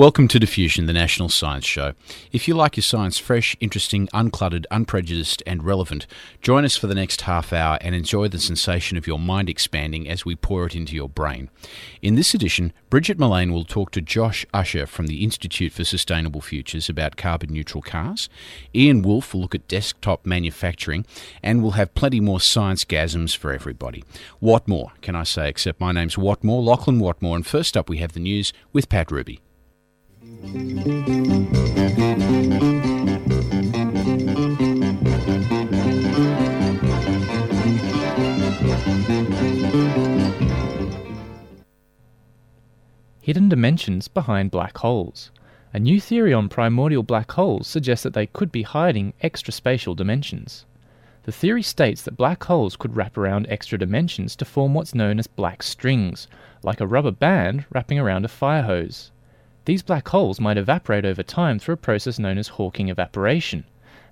Welcome to Diffusion, the National Science Show. If you like your science fresh, interesting, uncluttered, unprejudiced, and relevant, join us for the next half hour and enjoy the sensation of your mind expanding as we pour it into your brain. In this edition, Bridget Mullane will talk to Josh Usher from the Institute for Sustainable Futures about carbon neutral cars. Ian Wolfe will look at desktop manufacturing, and we'll have plenty more science gasms for everybody. What more can I say except my name's Watmore, Lachlan Watmore, and first up we have the news with Pat Ruby. Hidden dimensions behind black holes. A new theory on primordial black holes suggests that they could be hiding extra spatial dimensions. The theory states that black holes could wrap around extra dimensions to form what's known as black strings, like a rubber band wrapping around a fire hose. These black holes might evaporate over time through a process known as Hawking evaporation,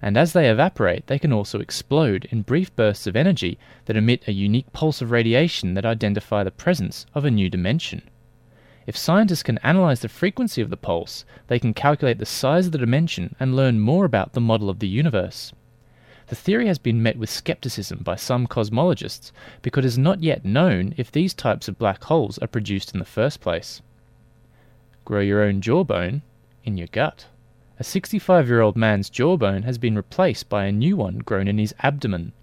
and as they evaporate, they can also explode in brief bursts of energy that emit a unique pulse of radiation that identify the presence of a new dimension. If scientists can analyze the frequency of the pulse, they can calculate the size of the dimension and learn more about the model of the universe. The theory has been met with skepticism by some cosmologists because it is not yet known if these types of black holes are produced in the first place. Grow your own jawbone in your gut. A 65 year old man's jawbone has been replaced by a new one grown in his abdomen.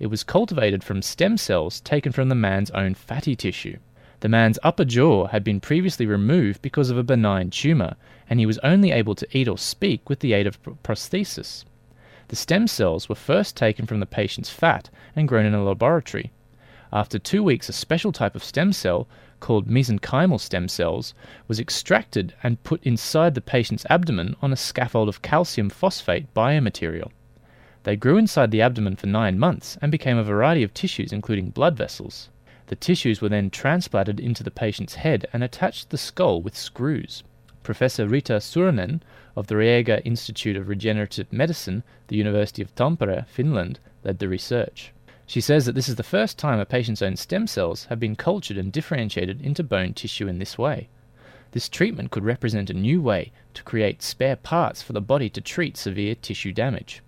It was cultivated from stem cells taken from the man's own fatty tissue. The man's upper jaw had been previously removed because of a benign tumor, and he was only able to eat or speak with the aid of pr- prosthesis. The stem cells were first taken from the patient's fat and grown in a laboratory. After two weeks, a special type of stem cell, called mesenchymal stem cells, was extracted and put inside the patient's abdomen on a scaffold of calcium phosphate biomaterial. They grew inside the abdomen for nine months and became a variety of tissues, including blood vessels. The tissues were then transplanted into the patient's head and attached to the skull with screws. Professor Rita Suuronen of the Regea Institute of Regenerative Medicine, the University of Tampere, Finland, led the research. She says that this is the first time a patient's own stem cells have been cultured and differentiated into bone tissue in this way. This treatment could represent a new way to create spare parts for the body to treat severe tissue damage.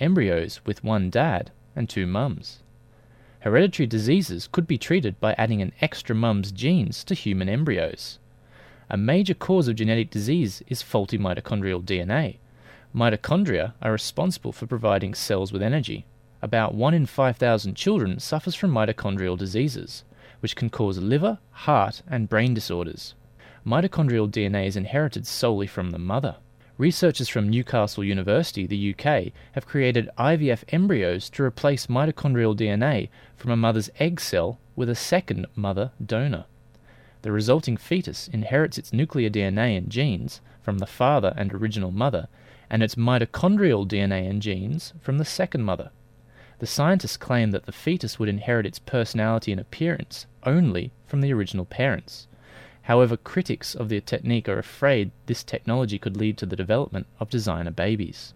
Embryos with one dad and two mums. Hereditary diseases could be treated by adding an extra mum's genes to human embryos. A major cause of genetic disease is faulty mitochondrial DNA. Mitochondria are responsible for providing cells with energy. About 1 in 5,000 children suffers from mitochondrial diseases, which can cause liver, heart, and brain disorders. Mitochondrial DNA is inherited solely from the mother. Researchers from Newcastle University, the UK, have created IVF embryos to replace mitochondrial DNA from a mother's egg cell with a second mother donor. The resulting fetus inherits its nuclear DNA and genes from the father and original mother, and its mitochondrial DNA and genes from the second mother. The scientists claim that the fetus would inherit its personality and appearance only from the original parents. However, critics of the technique are afraid this technology could lead to the development of designer babies.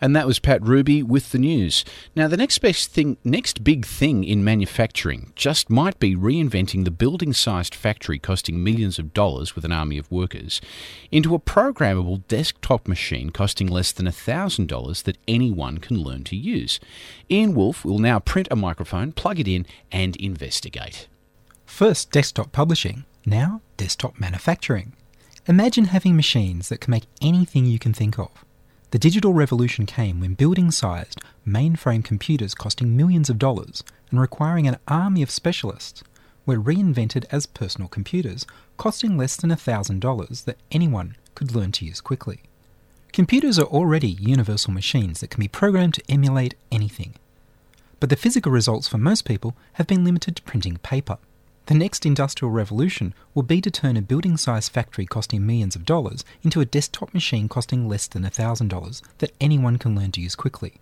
And that was Pat Ruby with the news. Now, the next best thing, next big thing in manufacturing just might be reinventing the building-sized factory costing millions of dollars with an army of workers into a programmable desktop machine costing less than thousand dollars that anyone can learn to use. Ian Wolfe will now print a microphone, plug it in, and investigate. First, desktop publishing. Now, desktop manufacturing. Imagine having machines that can make anything you can think of. The digital revolution came when building sized, mainframe computers costing millions of dollars and requiring an army of specialists were reinvented as personal computers, costing less than $1,000 that anyone could learn to use quickly. Computers are already universal machines that can be programmed to emulate anything. But the physical results for most people have been limited to printing paper. The next industrial revolution will be to turn a building sized factory costing millions of dollars into a desktop machine costing less than $1,000 that anyone can learn to use quickly.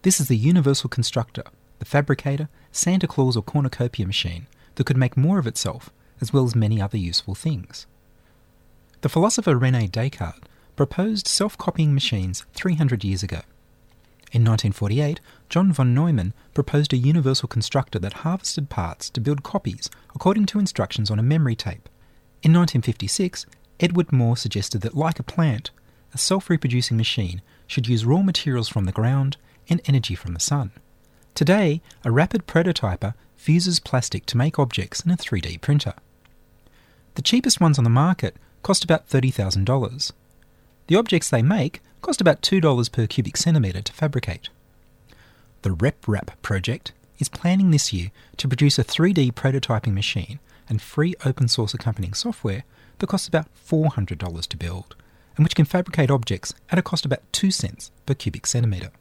This is the universal constructor, the fabricator, Santa Claus, or cornucopia machine that could make more of itself, as well as many other useful things. The philosopher Rene Descartes proposed self copying machines 300 years ago. In 1948, John von Neumann proposed a universal constructor that harvested parts to build copies according to instructions on a memory tape. In 1956, Edward Moore suggested that, like a plant, a self reproducing machine should use raw materials from the ground and energy from the sun. Today, a rapid prototyper fuses plastic to make objects in a 3D printer. The cheapest ones on the market cost about $30,000. The objects they make cost about $2 per cubic centimetre to fabricate. The RepRap project is planning this year to produce a 3D prototyping machine and free open source accompanying software that costs about $400 to build, and which can fabricate objects at a cost of about 2 cents per cubic centimetre.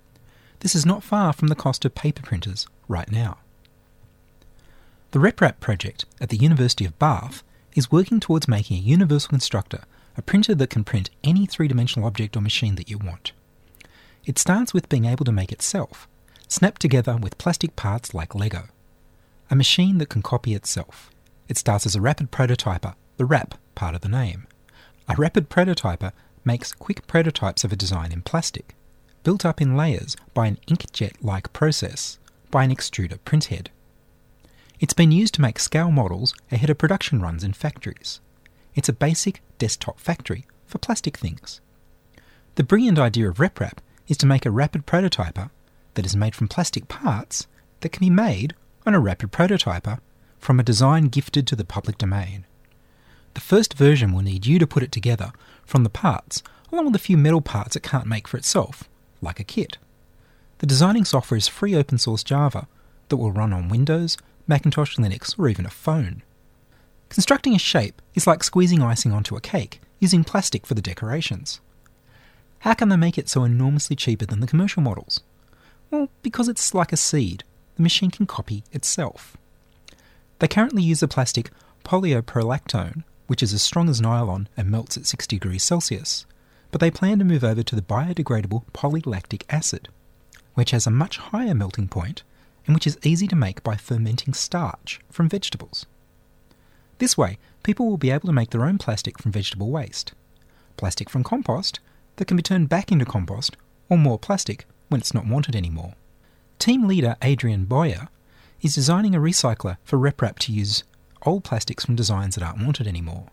This is not far from the cost of paper printers right now. The RepRap project at the University of Bath is working towards making a universal constructor, a printer that can print any three dimensional object or machine that you want. It starts with being able to make itself, snapped together with plastic parts like Lego. A machine that can copy itself. It starts as a rapid prototyper, the RAP part of the name. A rapid prototyper makes quick prototypes of a design in plastic built up in layers by an inkjet like process by an extruder printhead. It's been used to make scale models ahead of production runs in factories. It's a basic desktop factory for plastic things. The brilliant idea of RepRap is to make a rapid prototyper that is made from plastic parts that can be made on a rapid prototyper from a design gifted to the public domain. The first version will need you to put it together from the parts, along with a few metal parts it can't make for itself, like a kit. The designing software is free open source Java that will run on Windows, Macintosh, Linux, or even a phone. Constructing a shape is like squeezing icing onto a cake using plastic for the decorations. How can they make it so enormously cheaper than the commercial models? Well, because it's like a seed, the machine can copy itself. They currently use the plastic polypropylene, which is as strong as nylon and melts at 60 degrees Celsius, but they plan to move over to the biodegradable polylactic acid, which has a much higher melting point and which is easy to make by fermenting starch from vegetables. This way, people will be able to make their own plastic from vegetable waste, plastic from compost that can be turned back into compost, or more plastic when it's not wanted anymore. Team leader Adrian Bowyer is designing a recycler for RepRap to use old plastics from designs that aren't wanted anymore.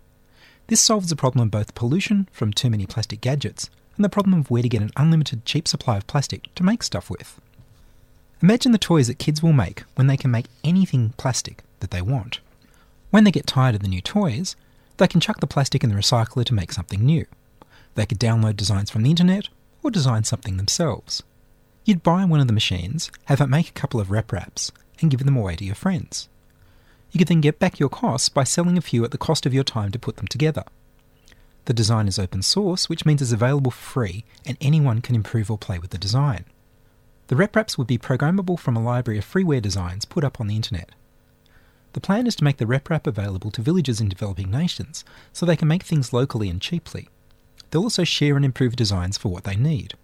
This solves the problem of both pollution from too many plastic gadgets and the problem of where to get an unlimited cheap supply of plastic to make stuff with. Imagine the toys that kids will make when they can make anything plastic that they want. When they get tired of the new toys, they can chuck the plastic in the recycler to make something new. They could download designs from the internet or design something themselves. You'd buy one of the machines, have it make a couple of RepRaps, and give them away to your friends. You could then get back your costs by selling a few at the cost of your time to put them together. The design is open source, which means it's available for free and anyone can improve or play with the design. The RepRaps would be programmable from a library of freeware designs put up on the internet. The plan is to make the RepRap available to villagers in developing nations so they can make things locally and cheaply. They'll also share and improve designs for what they need.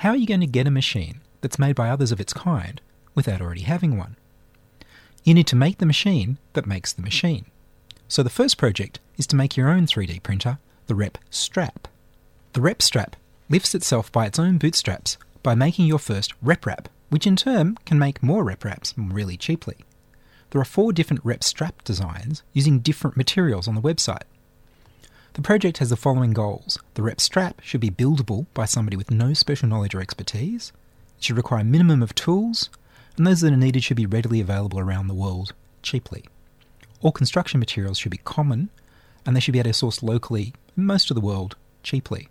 How are you going to get a machine that's made by others of its kind without already having one? You need to make the machine that makes the machine. So the first project is to make your own 3D printer, the Rep Strap. The Rep Strap lifts itself by its own bootstraps by making your first RepRap, which in turn can make more RepRaps really cheaply. There are four different Rep Strap designs using different materials on the website. The project has the following goals. The Rep Strap should be buildable by somebody with no special knowledge or expertise. It should require a minimum of tools, and those that are needed should be readily available around the world cheaply. All construction materials should be common, and they should be able to source locally in most of the world cheaply.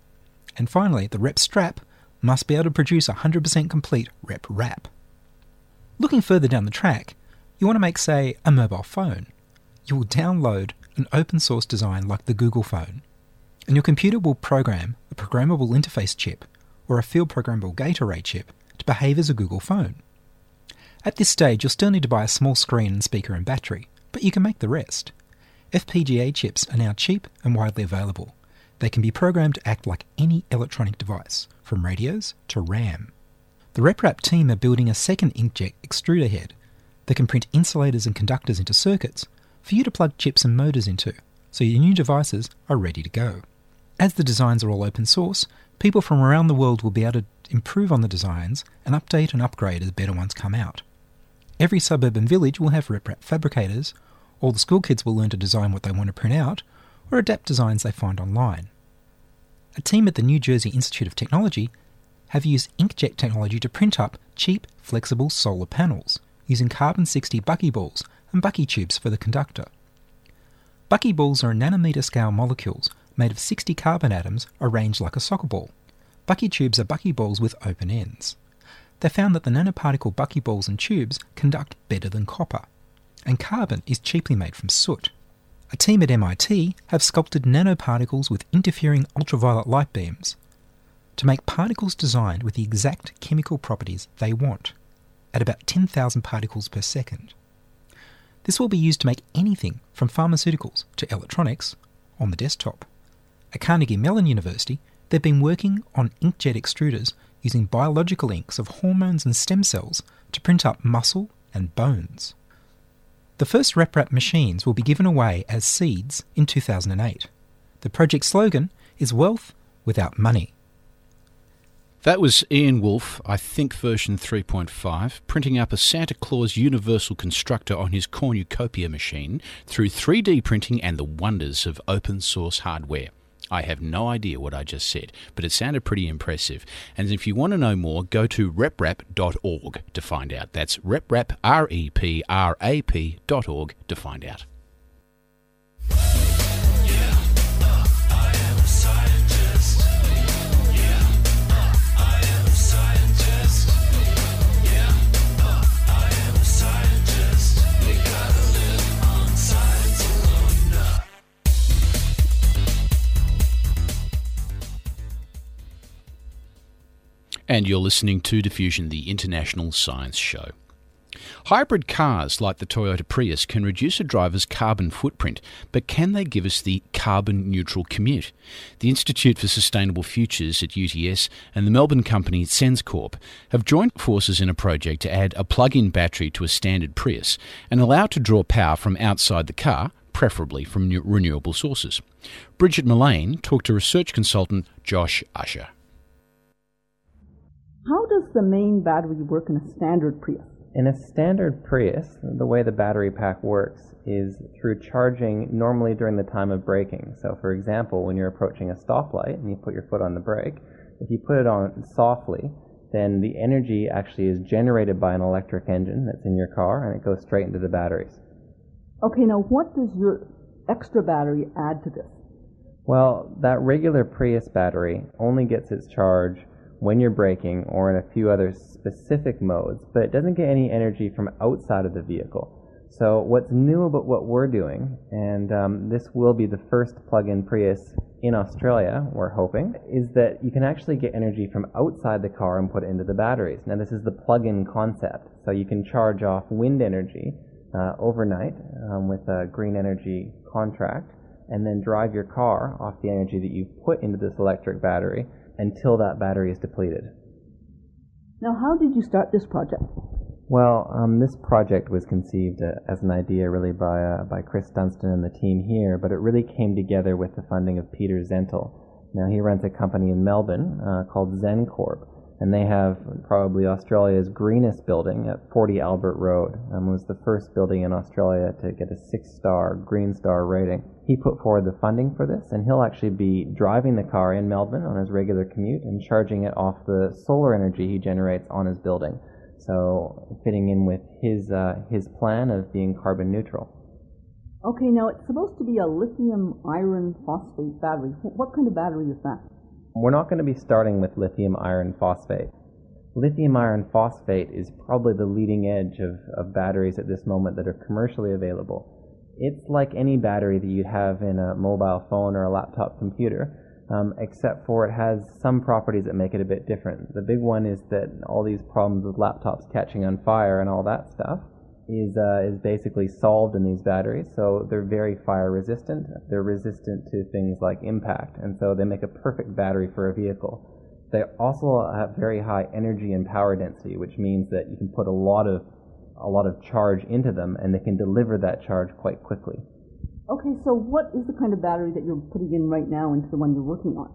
And finally, the rep strap must be able to produce a 100% complete RepRap. Looking further down the track, You want to make, say, a mobile phone. You will download an open source design like the Google phone, and your computer will program a programmable interface chip or a field programmable gate array chip to behave as a Google phone. At this stage, you'll still need to buy a small screen and speaker and battery, but you can make the rest. FPGA chips are now cheap and widely available. They can be programmed to act like any electronic device, from radios to RAM. The RepRap team are building a second inkjet extruder head that can print insulators and conductors into circuits for you to plug chips and motors into, so your new devices are ready to go. As the designs are all open source, people from around the world will be able to improve on the designs and update and upgrade as better ones come out. Every suburb and village will have RepRap fabricators, all the school kids will learn to design what they want to print out, or adapt designs they find online. A team at the New Jersey Institute of Technology have used inkjet technology to print up cheap, flexible solar panels using carbon 60 buckyballs and bucky tubes for the conductor. Buckyballs are nanometer scale molecules made of 60 carbon atoms arranged like a soccer ball. Bucky tubes are buckyballs with open ends. They found that the nanoparticle buckyballs and tubes conduct better than copper, and carbon is cheaply made from soot. A team at MIT have sculpted nanoparticles with interfering ultraviolet light beams to make particles designed with the exact chemical properties they want, at about 10,000 particles per second. This will be used to make anything from pharmaceuticals to electronics on the desktop. At Carnegie Mellon University, they've been working on inkjet extruders using biological inks of hormones and stem cells to print up muscle and bones. The first RepRap machines will be given away as seeds in 2008. The project slogan is Wealth Without Money. That was Ian Wolfe, I think version 3.5, printing up a Santa Claus Universal Constructor on his cornucopia machine through 3D printing and the wonders of open source hardware. I have no idea what I just said, but it sounded pretty impressive. And if you want to know more, go to reprap.org to find out. That's reprap, R E P R A P dot org to find out. And you're listening to Diffusion, the international science show. Hybrid cars like the Toyota Prius can reduce a driver's carbon footprint, but can they give us the carbon neutral commute? The Institute for Sustainable Futures at UTS and the Melbourne company Szencorp have joined forces in a project to add a plug in battery to a standard Prius and allow it to draw power from outside the car, preferably from renewable sources. Bridget Mullane talked to research consultant Josh Usher. How does the main battery work in a standard Prius? In a standard Prius, the way the battery pack works is through charging normally during the time of braking. So, for example, when you're approaching a stoplight and you put your foot on the brake, if you put it on softly, then the energy actually is generated by an electric engine that's in your car and it goes straight into the batteries. Okay, now what does your extra battery add to this? Well, that regular Prius battery only gets its charge when you're braking or in a few other specific modes, but it doesn't get any energy from outside of the vehicle. So what's new about what we're doing, and um, this will be the first plug-in Prius in Australia, we're hoping, is that you can actually get energy from outside the car and put it into the batteries. Now this is the plug-in concept, so you can charge off wind energy uh, overnight um, with a green energy contract, and then drive your car off the energy that you've put into this electric battery until that battery is depleted. Now, how did you start this project? Well, um, this project was conceived uh, as an idea really by, uh, by Chris Dunstan and the team here, but it really came together with the funding of Peter Szental. Now, he runs a company in Melbourne uh, called Szencorp, and they have probably Australia's greenest building at 40 Albert Road. It was the first building in Australia to get a six-star Green Star rating. He put forward the funding for this, and he'll actually be driving the car in Melbourne on his regular commute and charging it off the solar energy he generates on his building. So, fitting in with his uh, his plan of being carbon neutral. Okay, now it's supposed to be a lithium iron phosphate battery. What kind of battery is that? We're not going to be starting with lithium iron phosphate. Lithium iron phosphate is probably the leading edge of, of batteries at this moment that are commercially available. It's like any battery that you'd have in a mobile phone or a laptop computer um, except for it has some properties that make it a bit different. The big one is that all these problems with laptops catching on fire and all that stuff is uh, is basically solved in these batteries. So they're very fire resistant. They're resistant to things like impact, and so they make a perfect battery for a vehicle. They also have very high energy and power density, which means that you can put a lot of a lot of charge into them, and they can deliver that charge quite quickly. Okay, so what is the kind of battery that you're putting in right now into the one you're working on?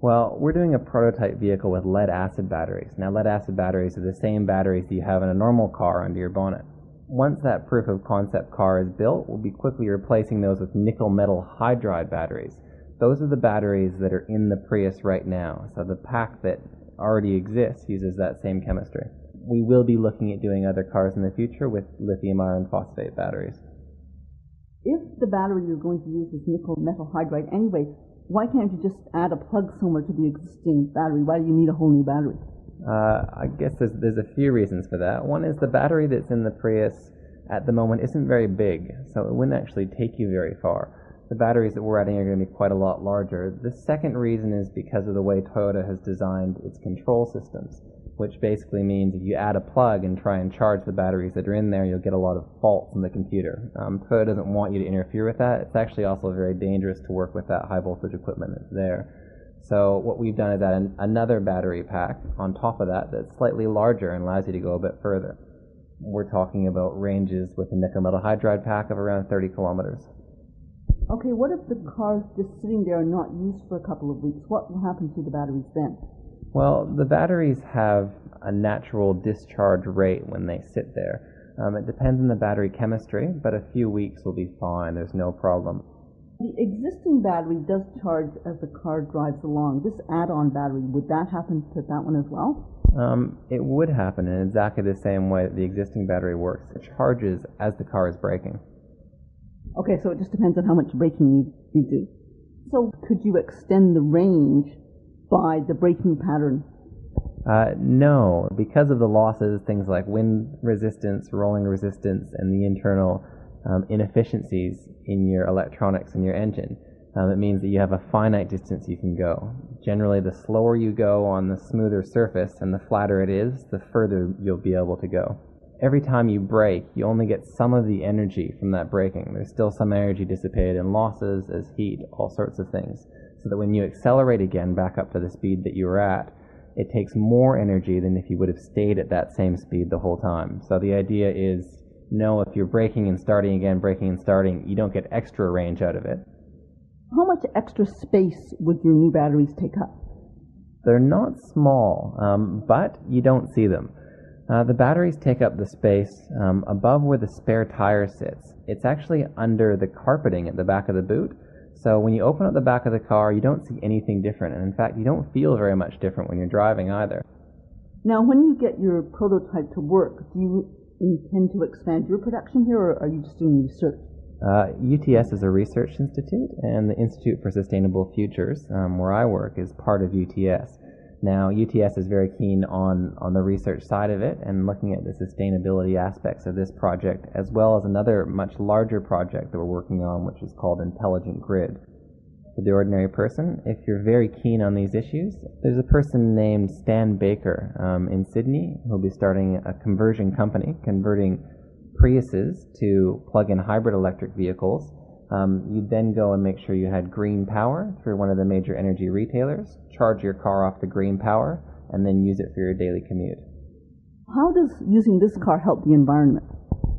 Well, we're doing a prototype vehicle with lead acid batteries. Now, lead acid batteries are the same batteries that you have in a normal car under your bonnet. Once that proof of concept car is built, we'll be quickly replacing those with nickel metal hydride batteries. Those are the batteries that are in the Prius right now. So the pack that already exists uses that same chemistry. We will be looking at doing other cars in the future with lithium iron phosphate batteries if the battery you're going to use is nickel metal hydride anyway, why can't you just add a plug somewhere to the existing battery? Why do you need a whole new battery? Uh, I guess there's, there's a few reasons for that. One is the battery that's in the Prius at the moment isn't very big, so it wouldn't actually take you very far. The batteries that we're adding are going to be quite a lot larger. The second reason is because of the way Toyota has designed its control systems which basically means if you add a plug and try and charge the batteries that are in there, you'll get a lot of faults in the computer. Um, Toyota doesn't want you to interfere with that. It's actually also very dangerous to work with that high voltage equipment that's there. So what we've done is add an, another battery pack on top of that that's slightly larger and allows you to go a bit further. We're talking about ranges with a nickel metal hydride pack of around 30 kilometers. Okay, what if the car's just sitting there and not used for a couple of weeks? What will happen to the batteries then? Well, the batteries have a natural discharge rate when they sit there. Um, it depends on the battery chemistry, but a few weeks will be fine. There's no problem. The existing battery does charge as the car drives along. This add-on battery, would that happen to that one as well? Um, it would happen in exactly the same way that the existing battery works. It charges as the car is braking. Okay, so it just depends on how much braking you, you do. So could you extend the range by the braking pattern? Uh, no, because of the losses, things like wind resistance, rolling resistance, and the internal um, inefficiencies in your electronics and your engine. Um, it means that you have a finite distance you can go. Generally, the slower you go on the smoother surface and the flatter it is, the further you'll be able to go. Every time you brake, you only get some of the energy from that braking. There's still some energy dissipated in losses as heat, all sorts of things so that when you accelerate again back up to the speed that you were at, it takes more energy than if you would have stayed at that same speed the whole time. So the idea is no, if you're braking and starting again, braking and starting, you don't get extra range out of it. How much extra space would your new batteries take up? They're not small, um, but you don't see them. Uh, the batteries take up the space um, above where the spare tire sits. It's actually under the carpeting at the back of the boot. So when you open up the back of the car, you don't see anything different. And in fact, you don't feel very much different when you're driving either. Now, when you get your prototype to work, do you intend to expand your production here, or are you just doing research? Uh, UTS is a research institute, and the Institute for Sustainable Futures, um, where I work, is part of UTS. Now, UTS is very keen on, on the research side of it and looking at the sustainability aspects of this project, as well as another much larger project that we're working on, which is called Intelligent Grid. For the ordinary person, if you're very keen on these issues, there's a person named Stan Baker um, in Sydney who'll be starting a conversion company, converting Priuses to plug in hybrid electric vehicles um, you'd then go and make sure you had green power through one of the major energy retailers, charge your car off the green power, and then use it for your daily commute. How does using this car help the environment?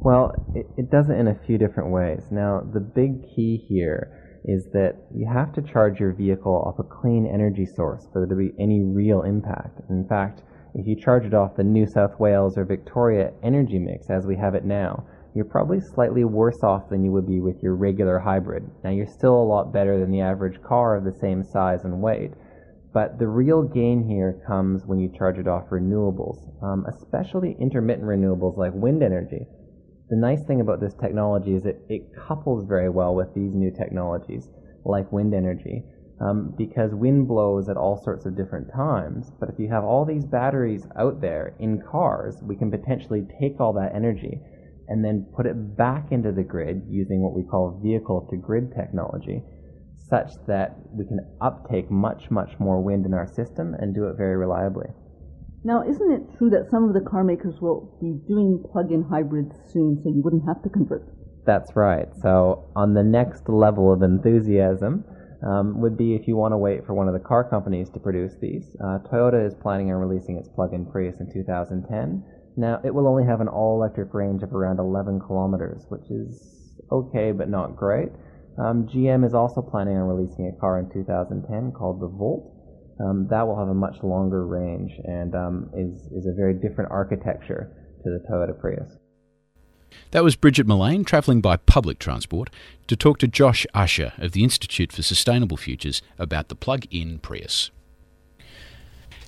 Well, it, it does it in a few different ways. Now, the big key here is that you have to charge your vehicle off a clean energy source for there to be any real impact. In fact, if you charge it off the New South Wales or Victoria energy mix as we have it now, you're probably slightly worse off than you would be with your regular hybrid. Now, you're still a lot better than the average car of the same size and weight, but the real gain here comes when you charge it off renewables, um, especially intermittent renewables like wind energy. The nice thing about this technology is that it couples very well with these new technologies, like wind energy. um, because wind blows at all sorts of different times. But if you have all these batteries out there in cars, we can potentially take all that energy and then put it back into the grid using what we call vehicle to grid technology, such that we can uptake much, much more wind in our system and do it very reliably. Now, isn't it true that some of the car makers will be doing plug-in hybrids soon, so you wouldn't have to convert? That's right. So, on the next level of enthusiasm, um, would be if you want to wait for one of the car companies to produce these. Uh, Toyota is planning on releasing its plug-in Prius in 2010. Now, it will only have an all-electric range of around 11 kilometers, which is okay but not great. Um, GM is also planning on releasing a car in 2010 called the Volt. Um, that will have a much longer range and um, is, is a very different architecture to the Toyota Prius. That was Bridget Mullane travelling by public transport to talk to Josh Usher of the Institute for Sustainable Futures about the plug in Prius.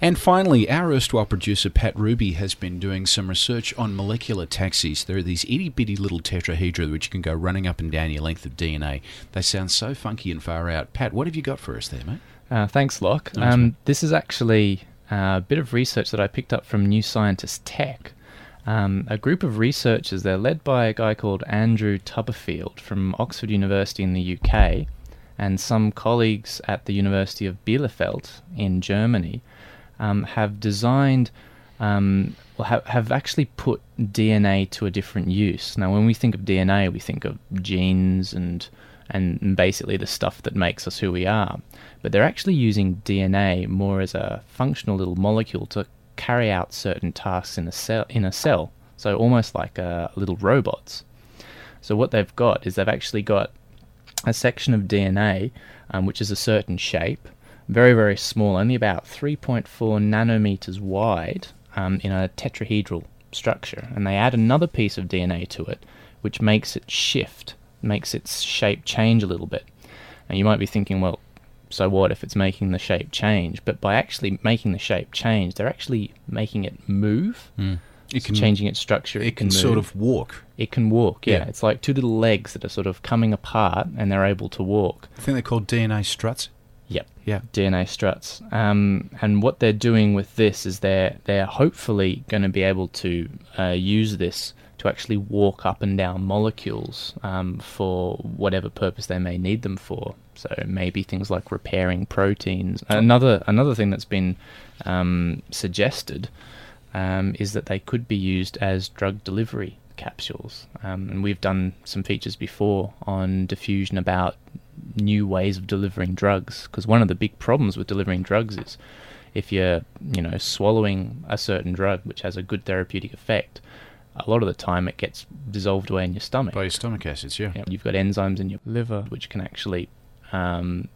And finally, our erstwhile producer Pat Ruby has been doing some research on molecular taxis. There are these itty bitty little tetrahedra which can go running up and down your length of DNA. They sound so funky and far out. Pat, what have you got for us there, mate? Uh, thanks, Locke. Nice, um, this is actually uh, a bit of research that I picked up from New Scientist Tech. Um, a group of researchers, they're led by a guy called Andrew Turberfield from Oxford University in the UK, and some colleagues at the University of Bielefeld in Germany, um, have designed, um, well, have, have actually put DNA to a different use. Now, when we think of DNA, we think of genes and and basically the stuff that makes us who we are. But they're actually using DNA more as a functional little molecule to carry out certain tasks in a cell. In a cell, so almost like uh, little robots. So what they've got is they've actually got a section of DNA um, which is a certain shape, very very small, only about 3.4 nanometers wide, um, in a tetrahedral structure, and they add another piece of DNA to it, which makes it shift, makes its shape change a little bit. And you might be thinking, well, so what if it's making the shape change? But by actually making the shape change, they're actually making it move. It It's can changing its structure. It can sort of walk. It can walk. Yeah. Yeah. it's like two little legs that are sort of coming apart, and they're able to walk. I think they're called DNA struts. Yep. Yeah. DNA struts. Um, and what they're doing with this is they're they're hopefully going to be able to uh, use this to actually walk up and down molecules um, for whatever purpose they may need them for. So maybe things like repairing proteins. Another another thing that's been um, suggested um, is that they could be used as drug delivery capsules. Um, and we've done some features before on diffusion about new ways of delivering drugs. Because one of the big problems with delivering drugs is if you're, you know, swallowing a certain drug which has a good therapeutic effect, a lot of the time it gets dissolved away in your stomach. By your stomach acids, yeah. Yeah, You've got enzymes in your liver which can actually um,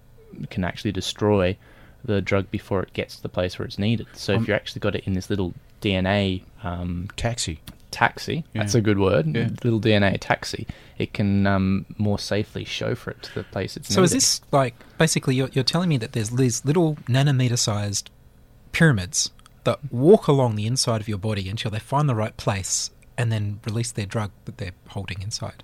can actually destroy the drug before it gets to the place where it's needed. So Um, if you actually got it in this little DNA um, Taxi. taxi, that's a good word, Yeah. little DNA taxi, it can um, more safely chauffeur it to the place it's So needed. is this like basically you're, you're telling me that there's these little nanometer-sized pyramids that walk along the inside of your body until they find the right place and then release their drug that they're holding inside?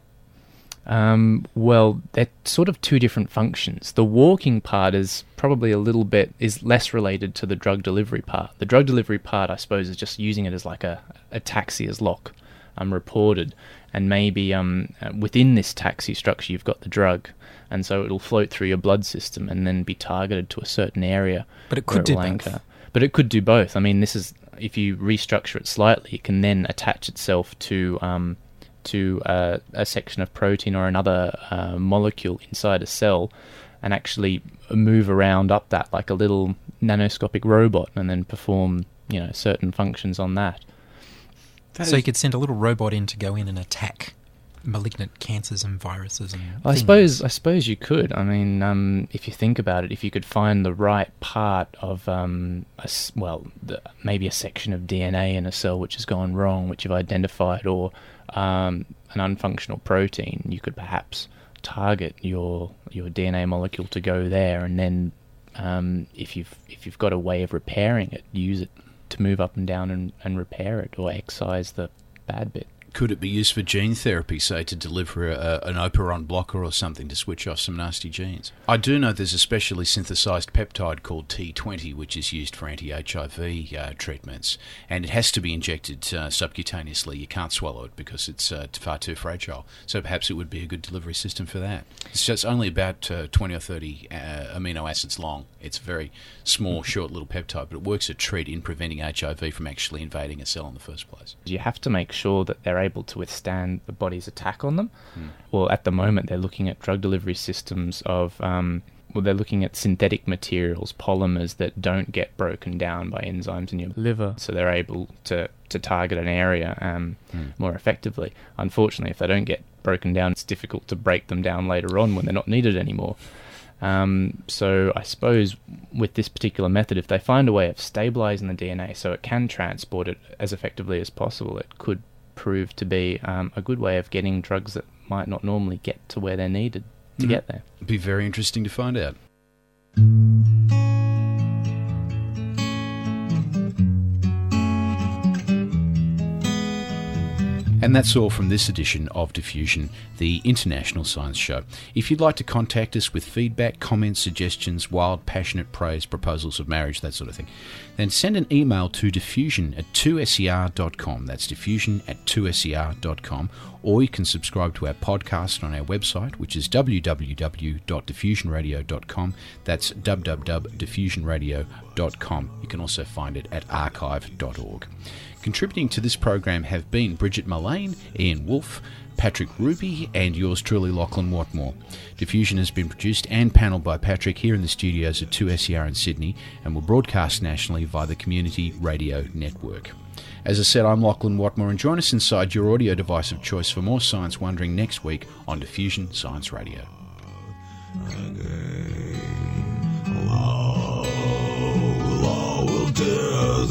Um, well, they're sort of two different functions. The walking part is probably a little bit is less related to the drug delivery part. The drug delivery part, I suppose, is just using it as like a, a taxi as lock, um, reported, and maybe um, uh, within this taxi structure you've got the drug, and so it'll float through your blood system and then be targeted to a certain area. But it could do will both. But it could do both. I mean, this is if you restructure it slightly, it can then attach itself to um, to uh, a section of protein or another uh, molecule inside a cell, and actually move around up that like a little nanoscopic robot, and then perform you know certain functions on that. so you could send a little robot in to go in and attack malignant cancers and viruses and I things. suppose I suppose you could. I mean, um, if you think about it, if you could find the right part of um, a well, the, maybe a section of DNA in a cell which has gone wrong, which you've identified, or um, an unfunctional protein, you could perhaps target your your DNA molecule to go there, and then um, if you've if you've got a way of repairing it, use it to move up and down and, and repair it, or excise the bad bit. Could it be used for gene therapy, say, to deliver a, an operon blocker or something to switch off some nasty genes? I do know there's a specially synthesized peptide called T20, which is used for anti HIV uh, treatments, and it has to be injected uh, subcutaneously. You can't swallow it because it's uh, far too fragile. So perhaps it would be a good delivery system for that. It's just only about uh, 20 or 30 uh, amino acids long. It's a very small, short little peptide, but it works a treat in preventing HIV from actually invading a cell in the first place. You have to make sure that they're able to withstand the body's attack on them. Mm. Well, at the moment, they're looking at drug delivery systems of. Um, well, they're looking at synthetic materials, polymers that don't get broken down by enzymes in your liver, so they're able to, to target an area um, mm. more effectively. Unfortunately, if they don't get broken down, it's difficult to break them down later on when they're not needed anymore. Um, so I suppose with this particular method, if they find a way of stabilizing the DNA so it can transport it as effectively as possible, it could prove to be um, a good way of getting drugs that might not normally get to where they're needed to mm. get there. It'd be very interesting to find out. And that's all from this edition of Diffusion, the International Science Show. If you'd like to contact us with feedback, comments, suggestions, wild, passionate praise, proposals of marriage, that sort of thing, then send an email to diffusion at 2ser.com. That's diffusion at 2ser.com. Or you can subscribe to our podcast on our website, which is www.diffusionradio.com. That's www.diffusionradio.com. You can also find it at archive.org. Contributing to this program have been Bridget Mullane, Ian Wolfe, Patrick Ruby, and yours truly, Lachlan Watmore. Diffusion has been produced and panelled by Patrick here in the studios at 2SER in Sydney and will broadcast nationally via the Community Radio Network. As I said, I'm Lachlan Watmore, and join us inside your audio device of choice for more science wondering next week on Diffusion Science Radio. Love, love will tear